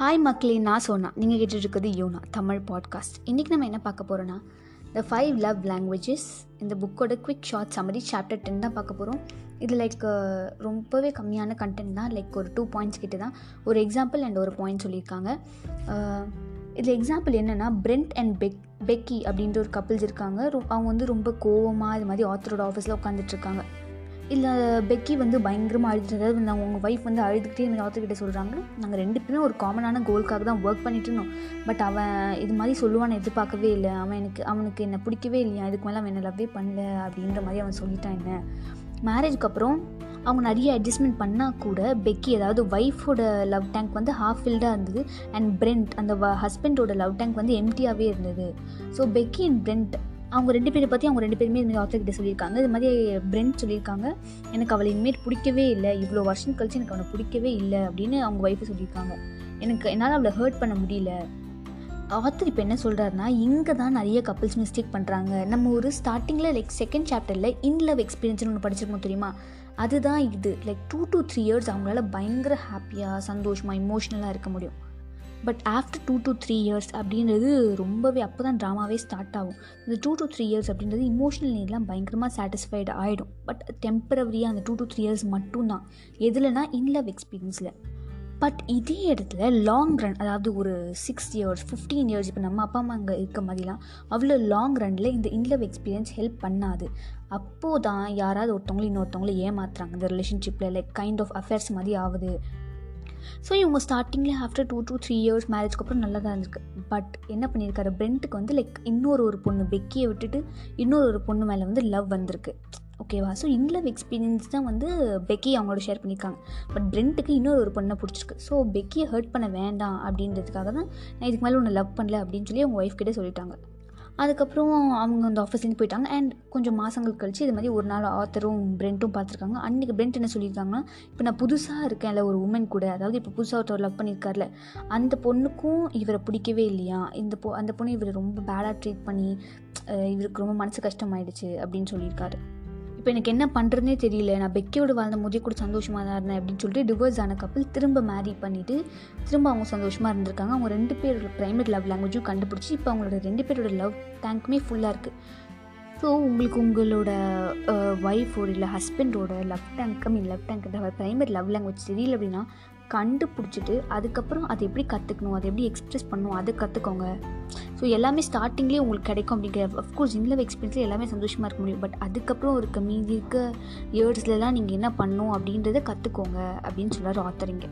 Hi மக்களே நான் சோனா. நீங்கள் கேட்டுட்டு இருக்கிறது யோனா தமிழ் பாட்காஸ்ட் இன்றைக்கி நம்ம என்ன பார்க்க போகிறோன்னா த ஃபைவ் லவ் லாங்குவேஜஸ் இந்த புக்கோட quick short summary chapter ten தான் பார்க்க போகிறோம் இது லைக் ரொம்பவே கம்மியான கண்டென்ட் தான். லைக் ஒரு டூ பாயிண்ட்ஸ் கிட்ட தான். ஒரு எக்ஸாம்பிள் அண்ட் ஒரு பாயிண்ட் சொல்லியிருக்காங்க. இதில் எக்ஸாம்பிள் என்னென்னா பிரெண்ட் அண்ட் பெக் பெக்கி அப்படின்ற ஒரு கப்பிள்ஸ் இருக்காங்க. ரொ- அவங்க வந்து ரொம்ப கோவமாக இது மாதிரி ஆத்தரோட ஆஃபீஸில் உட்காந்துட்ருக்காங்க இல்லை பெக்கி வந்து பயங்கரமாக அழுதுட்டு அதாவது வந்து அவங்க ஒய்ஃப் வந்து அழுதுகிட்டே இந்த ஆத்தர் சொல்கிறாங்க நாங்கள் ரெண்டு பேரும் ஒரு காமனான கோல்காக தான் ஒர்க் பண்ணிட்டு இருந்தோம். பட் அவன் இது மாதிரி சொல்லுவான்னு எதிர்பார்க்கவே இல்லை. அவன் எனக்கு அவனுக்கு என்னை பிடிக்கவே இல்லையா? இதுக்கு மேலே அவன் என்ன லவ்வே பண்ணல அப்படின்ற மாதிரி அவன் சொல்லிட்டான் என்ன. மேரேஜ்க்கு அப்புறம் அவங்க நிறைய அட்ஜஸ்ட்மெண்ட் பண்ணால் கூட பெக்கி அதாவது ஒய்ஃபோட லவ் டேங்க் வந்து ஹாஃப் ஃபில்டாக இருந்தது. அண்ட் பிரெண்ட் அந்த ஹஸ்பண்டோட லவ் டேங்க் வந்து எம்டியாகவே இருந்தது. ஸோ பெக்கி அண்ட் பிரெண்ட் அவங்க ரெண்டு பேரை பற்றி அவங்க ரெண்டு பேருமே இந்த மாதிரி சொல்லியிருக்காங்க. இது மாதிரி பிரெண்ட் சொல்லியிருக்காங்க. எனக்கு அவளை இனிமேல் பிடிக்கவே இல்லை. இவ்வளோ வருஷம் கழிச்சு எனக்கு அவனை பிடிக்கவே இல்லை அப்படின்னு அவங்க ஒய்ஃபை சொல்லியிருக்காங்க. எனக்கு என்னால் அவளை ஹர்ட் பண்ண முடியல. ஆத்தர் இப்போ என்ன சொல்கிறாருன்னா இங்கே தான் நிறைய கப்புள்ஸ் மிஸ்டேக் பண்ணுறாங்க நம்ம ஒரு ஸ்டார்டிங்கில் லைக் செகண்ட் சாப்டரில் இன் லவ் எக்ஸ்பீரியன்ஸ்னு ஒன்று படிச்சிருக்கோம் தெரியுமா? அதுதான் இது. Like two to three years அவங்களால பயங்கர ஹாப்பியாக சந்தோஷமாக இமோஷ்னலாக இருக்க முடியும். But after two to three years அப்படின்றது ரொம்பவே அப்போ தான் ட்ராமாவே ஸ்டார்ட் ஆகும். இந்த டூ டு த்ரீ இயர்ஸ் அப்படின்றது இமோஷனல் நீட்லாம் பயங்கரமாக சாட்டிஸ்ஃபைடு ஆகிடும் பட் டெம்பரவரியாக அந்த டூ டு த்ரீ இயர்ஸ் மட்டும்தான். எதுலனா இன் லவ் எக்ஸ்பீரியன்ஸில் பட் இதே இடத்துல லாங் ரன் அதாவது ஒரு சிக்ஸ் இயர்ஸ் ஃபிஃப்டீன் இயர்ஸ் இப்போ நம்ம அப்பா அம்மா அங்கே இருக்க மாதிரிலாம் அவ்வளோ லாங் ரனில் இந்த இன்லவ் எக்ஸ்பீரியன்ஸ் ஹெல்ப் பண்ணாது. அப்போது தான் யாராவது ஒருத்தவங்களும் இன்னொருத்தவங்களும் ஏமாத்துறாங்க. இந்த ரிலேஷன்ஷிப்பில் லைக் கைண்ட் ஆஃப் அஃபேர்ஸ் மாதிரி ஆகுது. ஸோ இவங்க ஸ்டார்டிங்கில் after two two three years மேரேஜ்க்கு அப்புறம் நல்லா தான் இருந்துருக்கு பட் என்ன பண்ணியிருக்காரு பிரெண்ட்டுக்கு வந்து லைக் இன்னொரு ஒரு பொண்ணு பெக்கியை விட்டுட்டு இன்னொரு ஒரு பொண்ணு மேலே வந்து லவ் வந்திருக்கு. ஓகேவா ஸோ இன் லவ் எக்ஸ்பீரியன்ஸ் தான் வந்து பெக்கி அவங்களோட ஷேர் பண்ணியிருக்காங்க பட் பிரெண்ட்டுக்கு இன்னொரு ஒரு பொண்ணை பிடிச்சிருக்கு. ஸோ பெக்கியை ஹர்ட் பண்ண வேண்டாம் அப்படின்றதுக்காக தான் நான் இதுக்கு மேலே உன்னை லவ் பண்ணல அப்படின்னு சொல்லி அவங்க ஒய்ஃப் கிட்டே சொல்லிட்டாங்க. அதுக்கப்புறம் அவங்க அந்த ஆஃபீஸ்லேருந்து போயிட்டாங்க. அண்ட் கொஞ்சம் மாதங்கள் கழித்து இது மாதிரி ஒரு நாள் ஆத்தரும் பிரெண்ட்டும் பார்த்துருக்காங்க. அன்றைக்கி பிரெண்ட் என்ன சொல்லியிருக்காங்கன்னா இப்போ நான் புதுசாக இருக்கேன்ல ஒரு உமன் கூட. அதாவது இப்போ புதுசாக ஒருத்தர் லவ் பண்ணியிருக்கார்ல. அந்த பொண்ணுக்கும் இவரை பிடிக்கவே இல்லையா? இந்த பொ அந்த பொண்ணு இவரை ரொம்ப பேடாக ட்ரீட் பண்ணி இவருக்கு ரொம்ப மனசு கஷ்டமாயிடுச்சு அப்படின்னு சொல்லியிருக்காரு. இப்போ எனக்கு என்ன பண்ணுறதுனே தெரியல. நான் பெக்கியோட வாழ்ந்த முதிய கூட சந்தோஷமாக தான் இருந்தேன் அப்படின்னு சொல்லிட்டு டிவோர்ஸ் ஆன கப்பல் திரும்ப மேரி பண்ணிவிட்டு திரும்ப அவங்க சந்தோஷமாக இருந்திருக்காங்க. அவங்க ரெண்டு பேரோட ப்ரைமரி லவ் லாங்குவேஜும் கண்டுபிடிச்சி இப்போ அவங்களோட ரெண்டு பேரோட லவ் டேங்க்குமே ஃபுல்லாக இருக்குது ஸோ உங்களுக்கு உங்களோட ஒய்ஃபோட இல்லை ஹஸ்பண்டோட love tank I mean love tank primary love language தெரியல அப்படின்னா கண்டுபிடிச்சிட்டு அதுக்கப்புறம் அதை எப்படி கற்றுக்கணும் அதை எப்படி எக்ஸ்ப்ரெஸ் பண்ணணும் அதை கற்றுக்கோங்க ஸோ எல்லாமே ஸ்டார்டிங்லேயே உங்களுக்கு கிடைக்கும் அப்படிங்கிற அஃப்கோர்ஸ் இந்த லவ் எக்ஸ்பீரியன்ஸில் எல்லாமே சந்தோஷமாக இருக்க முடியும். பட் அதுக்கப்புறம் இருக்க மீதி இருக்க இயர்ஸ்லலாம் நீங்கள் என்ன பண்ணணும் அப்படின்றத கற்றுக்கோங்க அப்படின்னு சொல்கிறார் ஆத்தரிங்க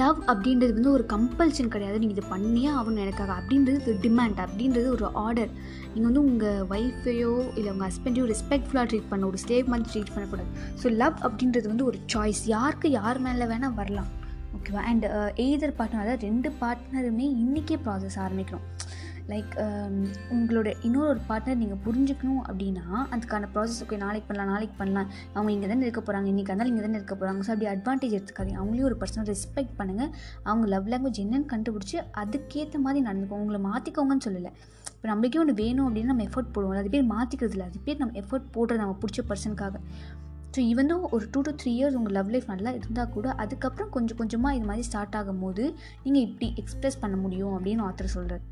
லவ் அப்படின்றது வந்து ஒரு கம்பல்ஷன் கிடையாது. நீங்கள் இதை பண்ணியே ஆகணும் எனக்காக. அப்படின்றது டிமாண்ட் அப்படின்றது ஒரு ஆர்டர் நீங்கள் வந்து உங்கள் ஒய்ஃபையோ இல்லை உங்கள் ஹஸ்பண்டையோ ரெஸ்பெக்ட்ஃபுல்லாக ட்ரீட் பண்ண ஒரு ஸ்லேவ் மாதிரி ட்ரீட் பண்ணக்கூடாது. ஸோ லவ் அப்படின்றது வந்து ஒரு சாய்ஸ் யாருக்கு யார் மேலே வேணால் வரலாம். ஓகேவா அண்ட் எய்தர் பார்ட்னர் அதாவது ரெண்டு பார்ட்னருமே இன்றைக்கே ப்ராசஸ் ஆரம்பிக்கணும். லைக் um, உங்களோட இன்னொரு ஒரு பார்ட்னர் நீங்கள் புரிஞ்சுக்கணும் அப்படின்னா அதுக்கான ப்ராசஸ் ஓகே நாளைக்கு பண்ணலாம் நாளைக்கு பண்ணலாம். அவங்க இங்கே தானே இருக்க போகிறாங்க இன்றைக்கி இருந்தாலும் இங்கே தானே இருக்க போகிறாங்க ஸோ அப்படி அட்வான்டேஜ் எடுத்துக்காதீங்க. அவங்களையும் ஒரு பர்சனை ரெஸ்பெக்ட் பண்ணுங்கள் அவங்க லவ் லாங்குவேஜ் என்னன்னு கண்டுபிடிச்சி அதுக்கேற்ற மாதிரி நடந்துக்கோங்க. உங்களை மாற்றிக்கோங்கன்னு சொல்லலை. இப்போ நம்மளுக்கே ஒன்று வேணும் அப்படின்னு நம்ம எஃபர்ட் போடுவோம் அது பேர் மாற்றிக்கிறது இல்லை. அது பேர் நம்ம எஃபர்ட் போடுறது நம்ம பிடிச்ச பர்சனுக்காக ஸோ இவனும் ஒரு டூ டு த்ரீ இயர்ஸ் உங்கள் லவ் லைஃப் நல்லா இருந்தால் கூட அதுக்கப்புறம் கொஞ்சம் கொஞ்சமாக இது மாதிரி ஸ்டார்ட் ஆகும்போது நீங்கள் இப்படி எக்ஸ்ப்ரெஸ் பண்ண முடியும் அப்படின்னு ஆத்தர் சொல்கிறார்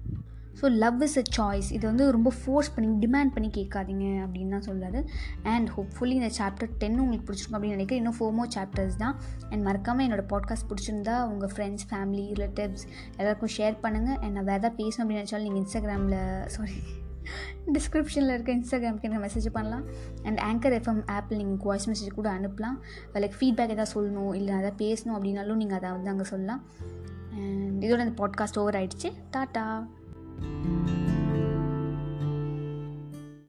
so love is a choice இது வந்து ரொம்ப ஃபோர்ஸ் பண்ணி டிமாண்ட் பண்ணி கேட்காதீங்க அப்படின்னு தான் சொல்றாரு. அண்ட் ஹோப்ஃபுல்லி இந்த சாப்டர் டென் உங்களுக்கு பிடிச்சிருக்கும் அப்படின்னு நினைக்கிறேன். இன்னும் ஃபோர் மோர் சாப்டர்ஸ் தான். அண்ட் மறக்காமல் என்னோட பாட்காஸ்ட் பிடிச்சிருந்தா உங்கள் ஃப்ரெண்ட்ஸ் ஃபேமிலி ரிலேட்டிவ்ஸ் எல்லாருக்கும் ஷேர் பண்ணுங்கள் அண்ட் நான் வேறு ஏதாவது பேசணும் அப்படின்னு நினச்சாலும் நீங்கள் இன்ஸ்டாகிராமில் சாரி டிஸ்கிரிப்ஷனில் இருக்க இன்ஸ்டாகிராமுக்கு எனக்கு மெசேஜ் பண்ணலாம். அண்ட் ஆங்கர் எஃப்எம் ஆப்பில் நீங்கள் வாய்ஸ் மெசேஜ் கூட அனுப்பலாம். லைக் ஃபீட்பேக் எதாவது சொல்லணும் இல்லை எதாவது பேசணும் அப்படின்னாலும் நீங்கள் அதை வந்து அங்கே சொல்லலாம். அண்ட் இதோட அந்த பாட்காஸ்ட் ஓவர் ஆகிடுச்சு டாட்டா! Música